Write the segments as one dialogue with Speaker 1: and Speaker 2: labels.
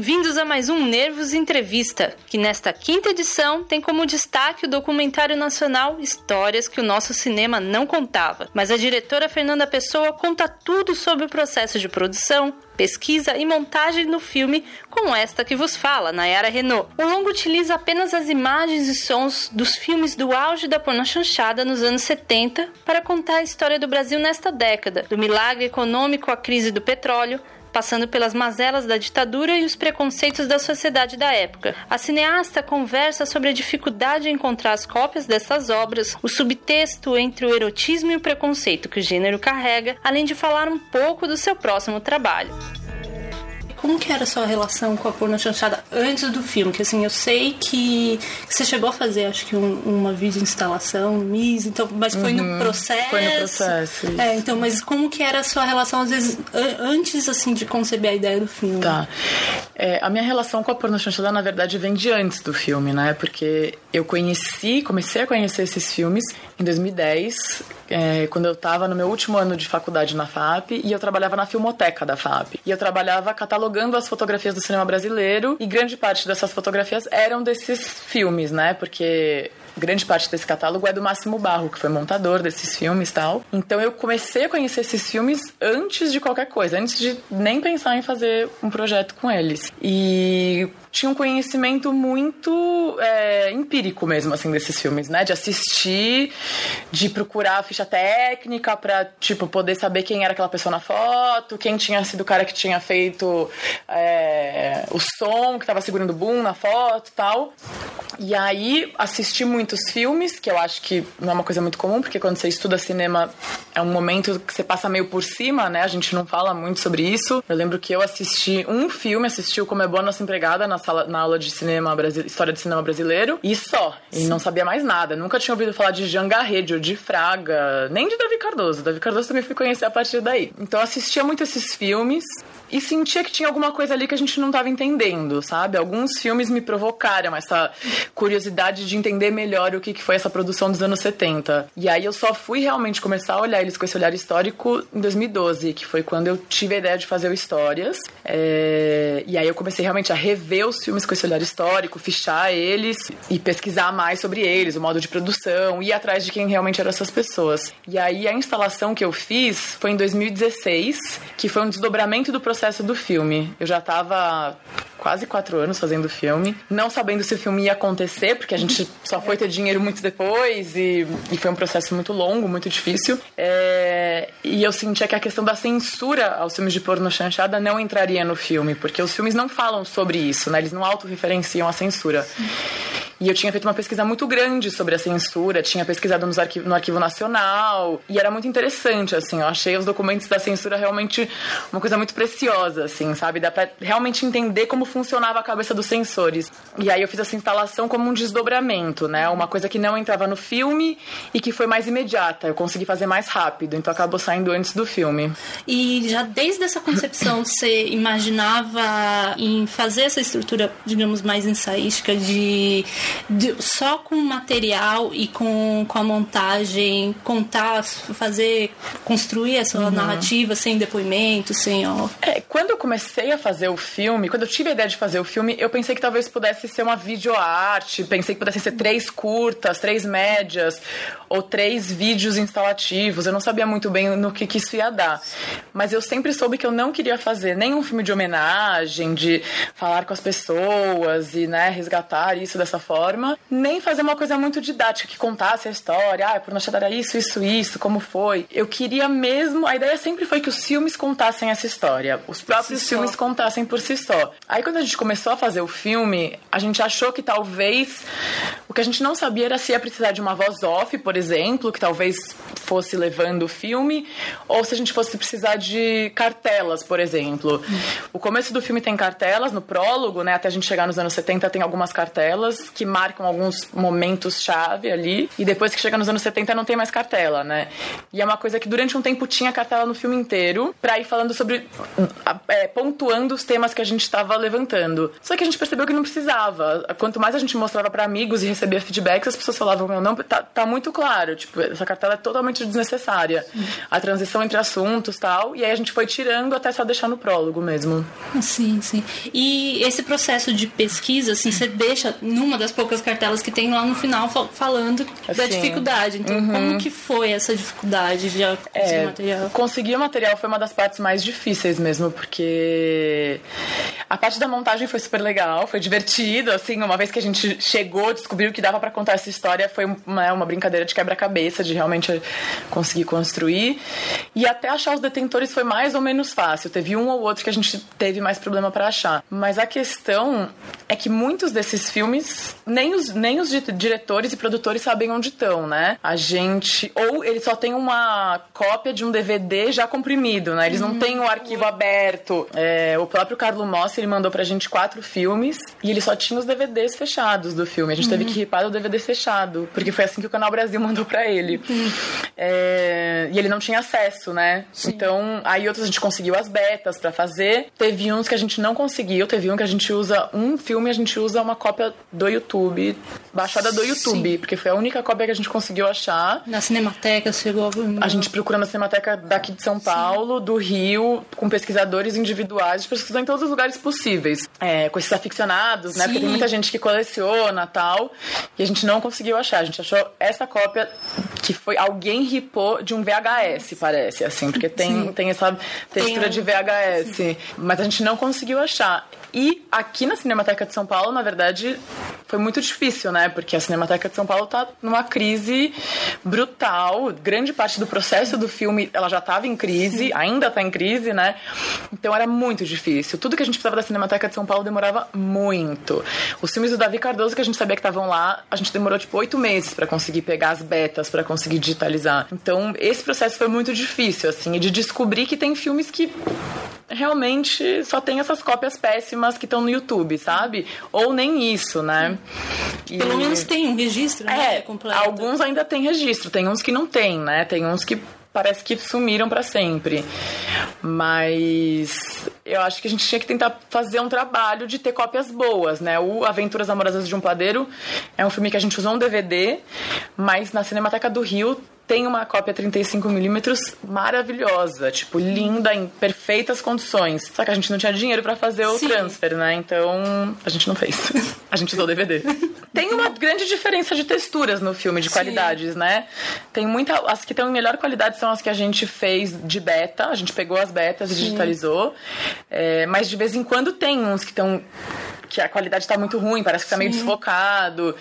Speaker 1: bem-vindos a mais um Nervos Entrevista, que nesta quinta edição tem como destaque o documentário nacional Histórias que o nosso cinema não contava. Mas a diretora Fernanda Pessoa conta tudo sobre o processo de produção, pesquisa e montagem do filme com esta que vos fala, Nayara Renault. O longo utiliza apenas as imagens e sons dos filmes do auge da pornochanchada nos anos 70 para contar a história do Brasil nesta década, do milagre econômico à crise do petróleo, passando pelas mazelas da ditadura e os preconceitos da sociedade da época. A cineasta conversa sobre a dificuldade em encontrar as cópias dessas obras, o subtexto entre o erotismo e o preconceito que o gênero carrega, além de falar um pouco do seu próximo trabalho. Como que era a sua relação com a porno chanchada antes do filme? Que assim, eu sei que você chegou a fazer, acho que um, uma vídeo instalação, MIS, então, mas foi uhum, no processo.
Speaker 2: Foi no processo. Isso.
Speaker 1: É, então, mas como que era a sua relação, às vezes, antes assim de conceber a ideia do filme?
Speaker 2: Tá. É, a minha relação com a porno chanchada, na verdade, vem de antes do filme, né? Porque eu conheci, comecei a conhecer esses filmes em 2010, é, quando eu estava no meu último ano de faculdade na FAP, e eu trabalhava na Filmoteca da FAP. E eu trabalhava catalogando as fotografias do cinema brasileiro e grande parte dessas fotografias eram desses filmes, né? Porque grande parte desse catálogo é do Máximo Barro, que foi montador desses filmes e tal. Então eu comecei a conhecer esses filmes antes de qualquer coisa, antes de nem pensar em fazer um projeto com eles. E tinha um conhecimento muito é, empírico mesmo, assim, desses filmes, né? De assistir, de procurar a ficha técnica pra, tipo, poder saber quem era aquela pessoa na foto, quem tinha sido o cara que tinha feito é, o som, que tava segurando o boom na foto e tal. E aí, assisti muitos filmes, que eu acho que não é uma coisa muito comum, porque quando você estuda cinema é um momento que você passa meio por cima, né? A gente não fala muito sobre isso. Eu lembro que eu assisti um filme, assisti o Como é Boa Nossa Empregada na sala, na aula de cinema história de cinema brasileiro e só. E não sabia mais nada. Nunca tinha ouvido falar de Jean Garredio, de Fraga, nem de Davi Cardoso. Davi Cardoso também fui conhecer a partir daí. Então assistia muito esses filmes e sentia que tinha alguma coisa ali que a gente não estava entendendo, sabe? Alguns filmes me provocaram essa curiosidade de entender melhor o que, que foi essa produção dos anos 70. E aí eu só fui realmente começar a olhar eles com esse olhar histórico em 2012, que foi quando eu tive a ideia de fazer o Histórias. É... E aí eu comecei realmente a rever os filmes com esse olhar histórico, fichar eles e pesquisar mais sobre eles, o modo de produção, ir atrás de quem realmente eram essas pessoas. E aí a instalação que eu fiz foi em 2016, que foi um desdobramento do processo do filme. Eu já estava quase quatro anos fazendo o filme, não sabendo se o filme ia acontecer, porque a gente só foi ter dinheiro muito depois e, e foi um processo muito longo, muito difícil. É, e eu sentia que a questão da censura aos filmes de porno chanchada não entraria no filme, porque os filmes não falam sobre isso, né? Eles não autorreferenciam a censura. E eu tinha feito uma pesquisa muito grande sobre a censura, tinha pesquisado no arquivo, no arquivo Nacional, e era muito interessante, assim, eu achei os documentos da censura realmente uma coisa muito preciosa, assim, sabe? Dá pra realmente entender como funcionava a cabeça dos censores. E aí eu fiz essa instalação como um desdobramento, né? Uma coisa que não entrava no filme e que foi mais imediata, eu consegui fazer mais rápido, então acabou saindo antes do filme.
Speaker 1: E já desde essa concepção você imaginava em fazer essa estrutura, digamos, mais ensaística de de, só com o material e com, com a montagem contar, fazer, construir essa uhum. narrativa sem depoimento, sem ó.
Speaker 2: É, quando eu comecei a fazer o filme, quando eu tive a ideia de fazer o filme, eu pensei que talvez pudesse ser uma videoarte, pensei que pudesse ser três curtas, três médias, ou três vídeos instalativos. Eu não sabia muito bem no que, que isso ia dar. Mas eu sempre soube que eu não queria fazer nenhum filme de homenagem, de falar com as pessoas e né, resgatar isso dessa forma forma, nem fazer uma coisa muito didática que contasse a história, ah, por Machado era isso, isso, isso, como foi. Eu queria mesmo, a ideia sempre foi que os filmes contassem essa história, os próprios filmes contassem por si só. Aí quando a gente começou a fazer o filme, a gente achou que talvez o que a gente não sabia era se ia precisar de uma voz off, por exemplo, que talvez fosse levando o filme, ou se a gente fosse precisar de cartelas, por exemplo. O começo do filme tem cartelas, no prólogo, né, até a gente chegar nos anos 70 tem algumas cartelas que marcam alguns momentos-chave ali. E depois que chega nos anos 70 não tem mais cartela, né? E é uma coisa que durante um tempo tinha cartela no filme inteiro, pra ir falando sobre. É, pontuando os temas que a gente estava levantando. Só que a gente percebeu que não precisava. Quanto mais a gente mostrava para amigos e recebia feedbacks, as pessoas falavam: Meu, não, tá, tá muito claro. Tipo, essa cartela é totalmente desnecessária. A transição entre assuntos tal. E aí a gente foi tirando até só deixar no prólogo mesmo.
Speaker 1: Sim, sim. E esse processo de pesquisa, assim, você deixa numa das poucas cartelas que tem lá no final falando da dificuldade. Então, uhum. como que foi essa dificuldade de conseguir é, material?
Speaker 2: Conseguir o material foi uma das partes mais difíceis mesmo, porque a parte da montagem foi super legal, foi divertido, assim, uma vez que a gente chegou, descobriu que dava para contar essa história, foi uma, uma brincadeira de quebra-cabeça, de realmente conseguir construir. E até achar os detentores foi mais ou menos fácil. Teve um ou outro que a gente teve mais problema para achar. Mas a questão é que muitos desses filmes, nem os, nem os diretores e produtores sabem onde estão, né? A gente. Ou eles só têm uma cópia de um DVD já comprimido, né? Eles não têm o arquivo aberto. É, o próprio Carlo Mossi, ele mandou pra gente quatro filmes e ele só tinha os DVDs fechados do filme. A gente uhum. teve que ripar o DVD fechado, porque foi assim que o Canal Brasil mandou pra ele. Uhum. É, e ele não tinha acesso, né? Sim. Então, aí outros a gente conseguiu as betas para fazer. Teve uns que a gente não conseguiu, teve um que a gente usa um filme, a gente usa uma cópia do YouTube, baixada do YouTube, Sim. porque foi a única cópia que a gente conseguiu achar.
Speaker 1: Na Cinemateca chegou
Speaker 2: a... a gente procura na Cinemateca daqui de São Paulo, Sim. do Rio, com pesquisadores individuais, pesquisou em todos os lugares possíveis, é, com esses aficionados, né? Sim. Porque tem muita gente que coleciona tal, e a gente não conseguiu achar. A gente achou essa cópia que foi alguém ripou de um VHS, parece, assim, porque tem, tem essa textura tem de VHS, mas a gente não conseguiu achar. E aqui na Cinemateca de São Paulo, na verdade, foi muito difícil, né? Porque a Cinemateca de São Paulo tá numa crise brutal. Grande parte do processo do filme, ela já estava em crise, ainda está em crise, né? Então era muito difícil. Tudo que a gente precisava da Cinemateca de São Paulo demorava muito. Os filmes do Davi Cardoso que a gente sabia que estavam lá, a gente demorou tipo oito meses para conseguir pegar as betas, para conseguir digitalizar. Então esse processo foi muito difícil, assim, de descobrir que tem filmes que realmente só tem essas cópias péssimas que estão no YouTube, sabe? Ou nem isso, né?
Speaker 1: E... Pelo menos tem um registro,
Speaker 2: né? É, completo. alguns ainda tem registro, tem uns que não tem, né? Tem uns que parece que sumiram para sempre. Mas eu acho que a gente tinha que tentar fazer um trabalho de ter cópias boas, né? O Aventuras Amorosas de um Padeiro é um filme que a gente usou um DVD, mas na Cinemateca do Rio tem uma cópia 35mm maravilhosa, tipo, linda, em perfeitas condições. Só que a gente não tinha dinheiro para fazer o Sim. transfer, né? Então a gente não fez. A gente usou o DVD. tem uma grande diferença de texturas no filme, de Sim. qualidades, né? Tem muita. As que têm melhor qualidade são as que a gente fez de beta. A gente pegou as betas e digitalizou. É, mas de vez em quando tem uns que estão que a qualidade está muito ruim, parece que está meio desfocado.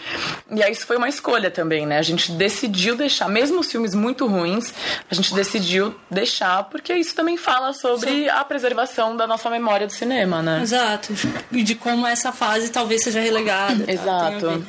Speaker 2: E aí isso foi uma escolha também, né? A gente decidiu deixar, mesmo os filmes muito ruins, a gente decidiu deixar, porque isso também fala sobre Sim. a preservação da nossa memória do cinema, né?
Speaker 1: Exato. E de como essa fase talvez seja relegada.
Speaker 2: Tá? Exato.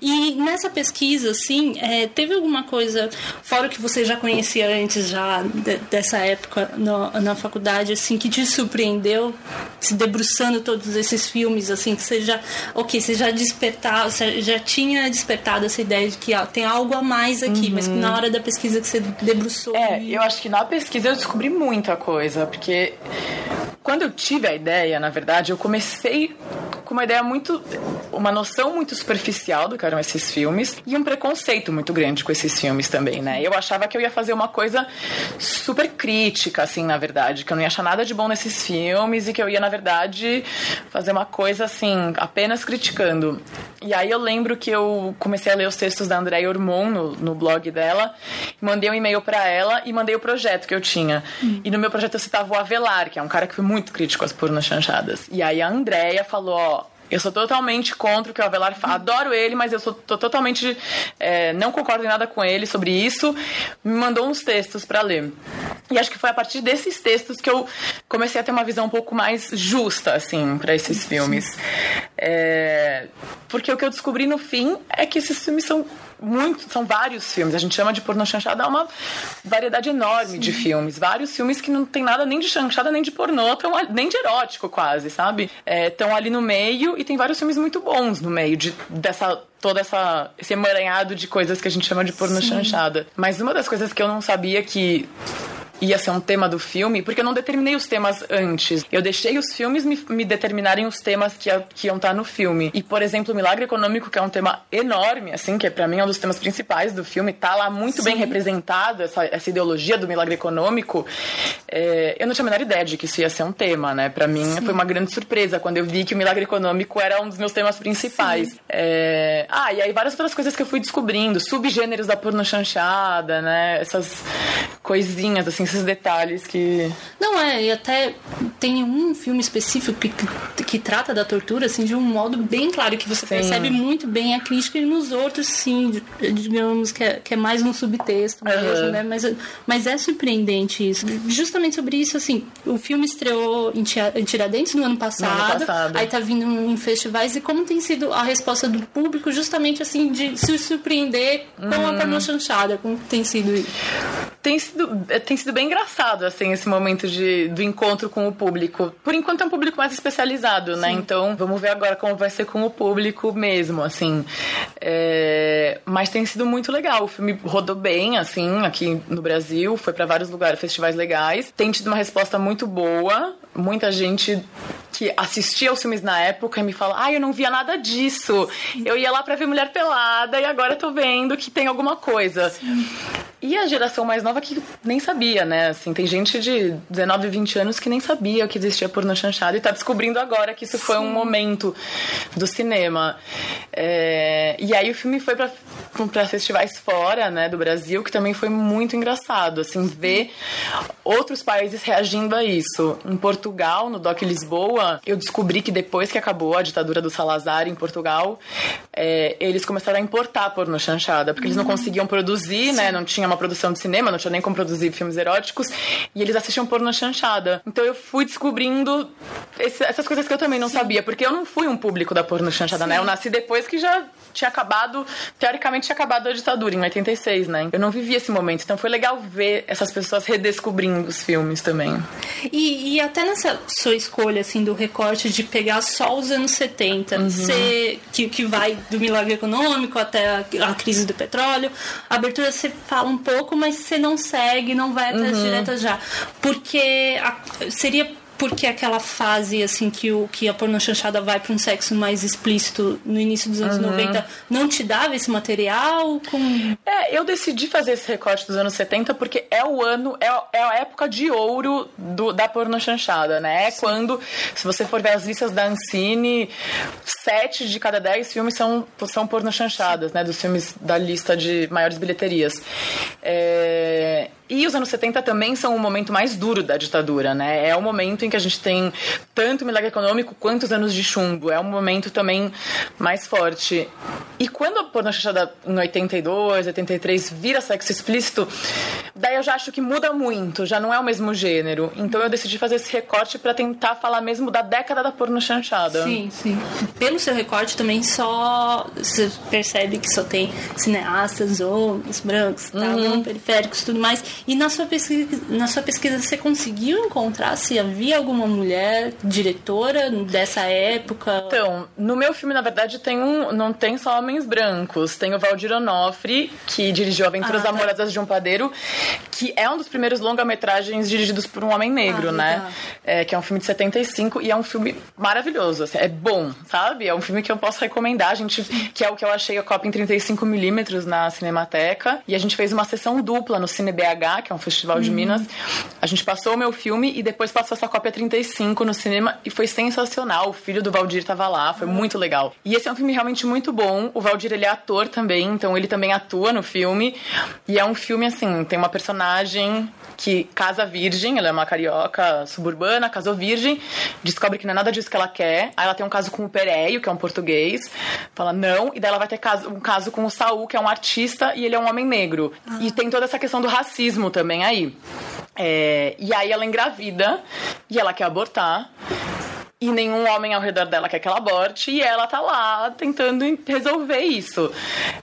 Speaker 1: E nessa pesquisa, assim, é, teve alguma coisa, fora o que você já conhecia antes, já de, dessa época no, na faculdade, assim, que te surpreendeu, se debruçando todos esses filmes, assim, que você já, ok, você já despertava, você já tinha despertado essa ideia de que ó, tem algo a mais aqui, uhum. mas na hora da pesquisa que você debruçou.
Speaker 2: É, e... eu acho que na pesquisa eu descobri muita coisa, porque quando eu tive a ideia, na verdade, eu comecei com uma ideia muito. uma noção muito superficial do que eram esses filmes e um preconceito muito grande com esses filmes também, né? Eu achava que eu ia fazer uma coisa super crítica, assim, na verdade, que eu não ia achar nada de bom nesses filmes e que eu ia, na verdade, fazer uma coisa assim, apenas criticando. E aí eu lembro que eu comecei a ler os textos da Andréia Ormond no, no blog dela, mandei um e-mail para ela e mandei o projeto que eu tinha. E no meu projeto eu citava o Avelar, que é um cara que foi muito crítico às pornas chanchadas. E aí a Andréia falou, ó, eu sou totalmente contra o que o Avelar fala. Adoro ele, mas eu sou totalmente. É, não concordo em nada com ele sobre isso. Me mandou uns textos para ler. E acho que foi a partir desses textos que eu comecei a ter uma visão um pouco mais justa, assim, para esses filmes. É, porque o que eu descobri no fim é que esses filmes são muito, são vários filmes. A gente chama de pornô chanchada, é uma variedade enorme Sim. de filmes. Vários filmes que não tem nada nem de chanchada, nem de pornô, tão, nem de erótico quase, sabe? Estão é, ali no meio e tem vários filmes muito bons no meio de, dessa todo essa, esse emaranhado de coisas que a gente chama de pornô Sim. chanchada. Mas uma das coisas que eu não sabia que ia ser um tema do filme, porque eu não determinei os temas antes. Eu deixei os filmes me, me determinarem os temas que, que iam estar no filme. E, por exemplo, o Milagre Econômico, que é um tema enorme, assim, que é, para mim é um dos temas principais do filme, tá lá muito Sim. bem representado, essa, essa ideologia do milagre econômico. É, eu não tinha a menor ideia de que isso ia ser um tema, né? Para mim Sim. foi uma grande surpresa quando eu vi que o milagre econômico era um dos meus temas principais. É, ah, e aí várias outras coisas que eu fui descobrindo, subgêneros da porno chanchada, né? Essas coisinhas, assim, esses detalhes que.
Speaker 1: Não, é, e até tem um filme específico que, que, que trata da tortura, assim, de um modo bem claro, que você sim. percebe muito bem a crítica, e nos outros, sim, digamos que é, que é mais um subtexto mesmo, uhum. né? Mas, mas é surpreendente isso. Justamente sobre isso, assim, o filme estreou em Tiradentes no ano passado, no ano passado. aí tá vindo em festivais, e como tem sido a resposta do público, justamente assim, de se surpreender com uhum. a pornô chanchada, como tem sido isso?
Speaker 2: Tem sido, tem sido bem engraçado, assim, esse momento de, do encontro com o público. Por enquanto é um público mais especializado, né? Então, vamos ver agora como vai ser com o público mesmo, assim. É... Mas tem sido muito legal. O filme rodou bem, assim, aqui no Brasil. Foi para vários lugares, festivais legais. Tem tido uma resposta muito boa. Muita gente que assistia aos filmes na época e me fala: Ah, eu não via nada disso. Eu ia lá pra ver Mulher Pelada e agora tô vendo que tem alguma coisa. Sim. E a geração mais nova que nem sabia, né? Assim, tem gente de 19, 20 anos que nem sabia que existia porno chanchado e tá descobrindo agora que isso foi um momento do cinema. É... E aí o filme foi pra, pra festivais fora, né, do Brasil, que também foi muito engraçado, assim, ver outros países reagindo a isso. Em Portugal, no Doc Lisboa, eu descobri que depois que acabou a ditadura do Salazar em Portugal, é, eles começaram a importar porno chanchada, porque eles não uhum. conseguiam produzir, né, não tinha uma produção de cinema, não tinha nem como produzir filmes eróticos, e eles assistiam porno chanchada. Então eu fui descobrindo esse, essas coisas que eu também não Sim. sabia, porque eu não fui um público da porno chanchada, Sim. né? Eu nasci depois que já tinha acabado, teoricamente tinha acabado a ditadura, em 86, né? Eu não vivi esse momento, então foi legal ver essas pessoas redescobrindo os filmes também.
Speaker 1: E, e até nessa sua escolha, assim, do recorte de pegar só os anos 70, uhum. você, que, que vai do milagre econômico até a, a crise do petróleo, a abertura você fala um pouco, mas você não segue, não vai até uhum. as diretas já. Porque a, seria porque aquela fase assim que o que a porno chanchada vai para um sexo mais explícito no início dos anos uhum. 90 não te dava esse material? Com...
Speaker 2: é eu decidi fazer esse recorte dos anos 70 porque é o ano é, é a época de ouro do, da porno chanchada né? É quando se você for ver as listas da Ancine sete de cada dez filmes são são porno chanchadas né? Dos filmes da lista de maiores bilheterias. É, e os anos 70 também são o momento mais duro da ditadura, né? É o momento em que a gente tem tanto milagre econômico quanto os anos de chumbo. É um momento também mais forte. E quando a porno chanchada em 82, 83 vira sexo explícito, daí eu já acho que muda muito, já não é o mesmo gênero. Então eu decidi fazer esse recorte para tentar falar mesmo da década da porno chanchada.
Speaker 1: Sim, sim. Pelo seu recorte também só você percebe que só tem cineastas, homens, brancos, tá, uhum. periféricos, tudo mais. E na sua pesquisa, na sua pesquisa você conseguiu encontrar se havia alguma mulher diretora dessa época?
Speaker 2: Então, no meu filme, na verdade, tem um, não tem só homens brancos. Tem o Valdir Onofre, que dirigiu Aventuras ah, tá. Amorosas de um Padeiro, que é um dos primeiros longa-metragens dirigidos por um homem negro, ah, né? É, que é um filme de 75 e é um filme maravilhoso. Assim, é bom, sabe? É um filme que eu posso recomendar. A gente, que é o que eu achei a cópia em 35mm na Cinemateca. E a gente fez uma sessão dupla no Cine BH que é um festival de uhum. Minas. A gente passou o meu filme e depois passou essa cópia 35 no cinema e foi sensacional. O filho do Valdir estava lá, foi uhum. muito legal. E esse é um filme realmente muito bom. O Valdir, ele é ator também, então ele também atua no filme. E é um filme, assim, tem uma personagem que casa virgem, ela é uma carioca suburbana, casou virgem, descobre que não é nada disso que ela quer. Aí ela tem um caso com o Pereio, que é um português, fala não, e daí ela vai ter caso, um caso com o Saul, que é um artista, e ele é um homem negro. Ah. E tem toda essa questão do racismo também aí. É, e aí ela engravida e ela quer abortar. e nenhum homem ao redor dela quer que ela aborte e ela tá lá tentando resolver isso.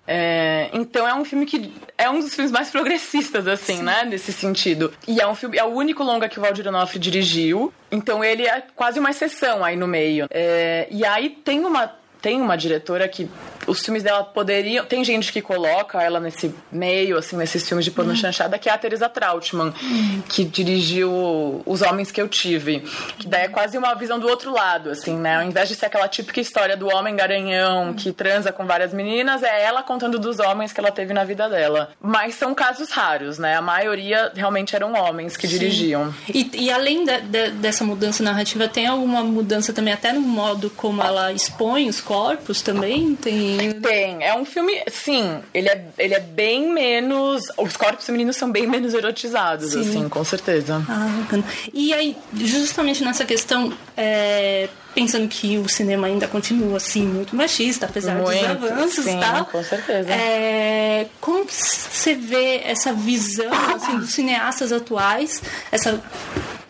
Speaker 2: É, então é um filme que é um dos filmes mais progressistas, assim, Sim. né? Nesse sentido. E é um filme, é o único longa que o Valdir Onofre dirigiu. Então ele é quase uma exceção aí no meio. É, e aí tem uma tem uma diretora que os filmes dela poderiam. Tem gente que coloca ela nesse meio, assim, nesses filmes de porno hum. chanchada, que é a Teresa Trautmann, hum. que dirigiu Os Homens que Eu Tive. Que daí é quase uma visão do outro lado, assim, né? Ao invés de ser aquela típica história do homem garanhão que transa com várias meninas, é ela contando dos homens que ela teve na vida dela. Mas são casos raros, né? A maioria realmente eram homens que Sim. dirigiam.
Speaker 1: E, e além de, de, dessa mudança narrativa, tem alguma mudança também até no modo como ela expõe os corpos também? Tem
Speaker 2: tem. É um filme, sim, ele é, ele é bem menos. Os corpos femininos são bem menos erotizados, sim. assim, com certeza.
Speaker 1: Ah, bacana. E aí, justamente nessa questão, é, pensando que o cinema ainda continua assim muito machista, apesar muito, dos avanços,
Speaker 2: sim,
Speaker 1: tá?
Speaker 2: Com certeza.
Speaker 1: É, como você vê essa visão assim, dos cineastas atuais, essa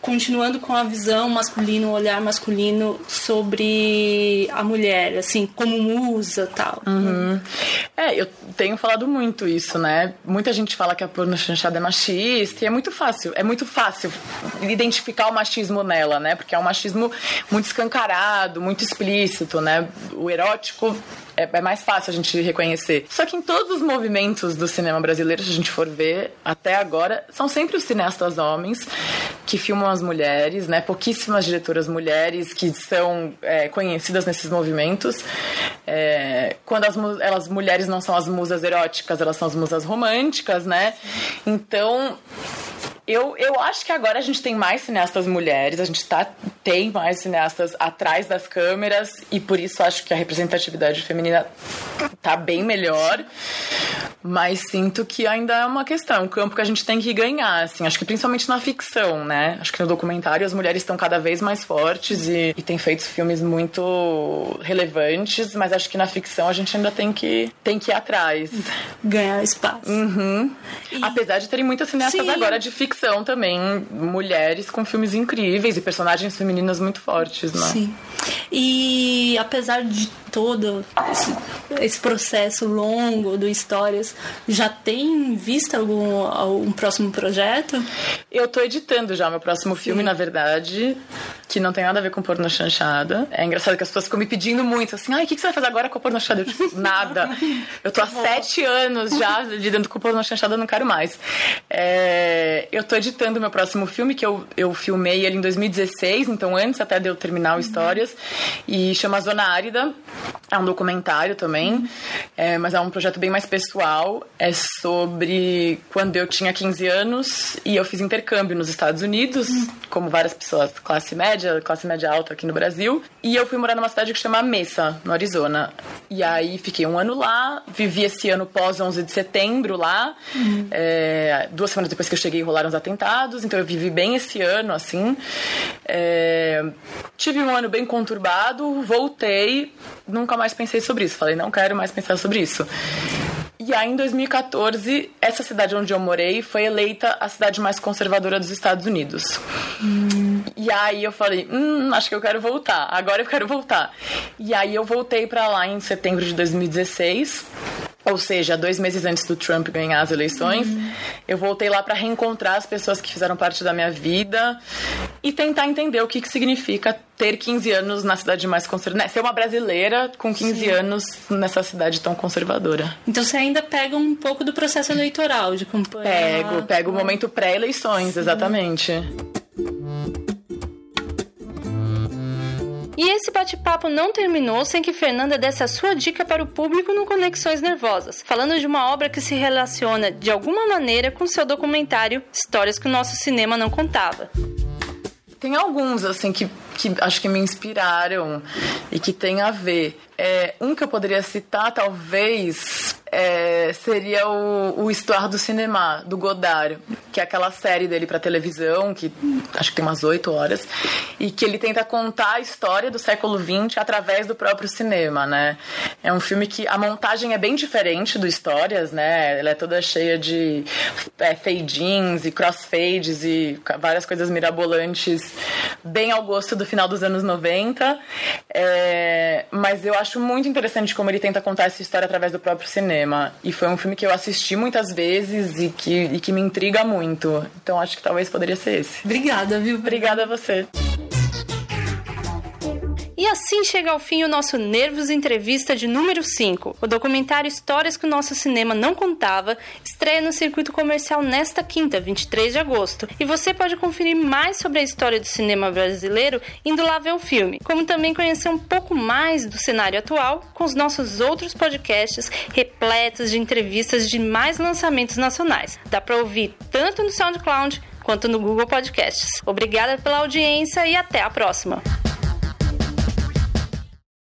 Speaker 1: continuando com a visão masculina, o olhar masculino sobre a mulher, assim, como musa tal.
Speaker 2: Uhum. É, eu tenho falado muito isso, né? Muita gente fala que a porno chanchada é machista e é muito fácil, é muito fácil identificar o machismo nela, né? Porque é um machismo muito escancarado, muito explícito, né? O erótico é, é, mais fácil a gente reconhecer. Só que em todos os movimentos do cinema brasileiro, se a gente for ver, até agora, são sempre os cineastas homens que filmam as mulheres, né? Pouquíssimas diretoras mulheres que são é, conhecidas nesses movimentos. É, quando as, elas mulheres não são as musas eróticas, elas são as musas românticas, né? Então eu, eu acho que agora a gente tem mais cineastas mulheres, a gente tá, tem mais cineastas atrás das câmeras e por isso acho que a representatividade feminina tá bem melhor. Mas sinto que ainda é uma questão, um campo que a gente tem que ganhar, assim, acho que principalmente na ficção, né? Acho que no documentário as mulheres estão cada vez mais fortes e, e têm feito filmes muito relevantes, mas acho que na ficção a gente ainda tem que, tem que ir atrás.
Speaker 1: Ganhar espaço.
Speaker 2: Uhum. E... Apesar de terem muitas cineastas Sim. agora de ficção ficção também, mulheres com filmes incríveis e personagens femininas muito fortes, né?
Speaker 1: Sim. E apesar de todo esse, esse processo longo do Histórias, já tem vista algum, algum próximo projeto?
Speaker 2: Eu tô editando já meu próximo filme, Sim. na verdade, que não tem nada a ver com porno chanchada. É engraçado que as pessoas ficam me pedindo muito, assim, ai, o que, que você vai fazer agora com a porno chanchada? Eu, tipo, nada. Eu tô há sete anos já lidando com porno chanchada, não quero mais. É, eu tô editando meu próximo filme, que eu, eu filmei ele em 2016, então antes até de eu terminar o Histórias, e chama Zona Árida. É um documentário também, é, mas é um projeto bem mais pessoal. É sobre quando eu tinha 15 anos e eu fiz intercâmbio nos Estados Unidos, como várias pessoas, classe média, classe média alta aqui no Brasil. E eu fui morar numa cidade que chama Mesa, no Arizona. E aí fiquei um ano lá, vivi esse ano pós 11 de setembro lá. Uhum. É, duas semanas depois que eu cheguei rolaram os atentados, então eu vivi bem esse ano, assim. É, tive um ano bem conturbado, voltei, nunca mais pensei sobre isso. Falei, não quero mais pensar sobre isso. E aí, em 2014, essa cidade onde eu morei foi eleita a cidade mais conservadora dos Estados Unidos. Hum. E aí eu falei, hum, acho que eu quero voltar. Agora eu quero voltar. E aí eu voltei para lá em setembro de 2016 ou seja, dois meses antes do Trump ganhar as eleições, uhum. eu voltei lá para reencontrar as pessoas que fizeram parte da minha vida e tentar entender o que, que significa ter 15 anos na cidade mais conservadora. Né? Ser uma brasileira com 15 Sim. anos nessa cidade tão conservadora.
Speaker 1: Então você ainda pega um pouco do processo eleitoral de acompanhar.
Speaker 2: Pego, pego o momento pré-eleições, exatamente.
Speaker 1: E esse bate-papo não terminou sem que Fernanda desse a sua dica para o público no Conexões Nervosas, falando de uma obra que se relaciona de alguma maneira com seu documentário Histórias que o nosso cinema não contava.
Speaker 2: Tem alguns, assim, que, que acho que me inspiraram e que tem a ver. É, um que eu poderia citar, talvez, é, seria o, o Histoire do Cinema, do Godard que é aquela série dele para televisão, que acho que tem umas oito horas, e que ele tenta contar a história do século XX através do próprio cinema, né? É um filme que a montagem é bem diferente do Histórias, né? Ela é toda cheia de é, fade-ins e crossfades e várias coisas mirabolantes, bem ao gosto do final dos anos 90. É, mas eu acho muito interessante como ele tenta contar essa história através do próprio cinema. E foi um filme que eu assisti muitas vezes e que, e que me intriga muito. Então acho que talvez poderia ser esse.
Speaker 3: Obrigada, viu?
Speaker 2: Obrigada a você.
Speaker 1: E assim chega ao fim o nosso Nervos Entrevista de número 5. O documentário Histórias que o nosso cinema não contava estreia no circuito comercial nesta quinta, 23 de agosto. E você pode conferir mais sobre a história do cinema brasileiro indo lá ver o filme, como também conhecer um pouco mais do cenário atual com os nossos outros podcasts repletos de entrevistas de mais lançamentos nacionais. Dá para ouvir tanto no SoundCloud quanto no Google Podcasts. Obrigada pela audiência e até a próxima!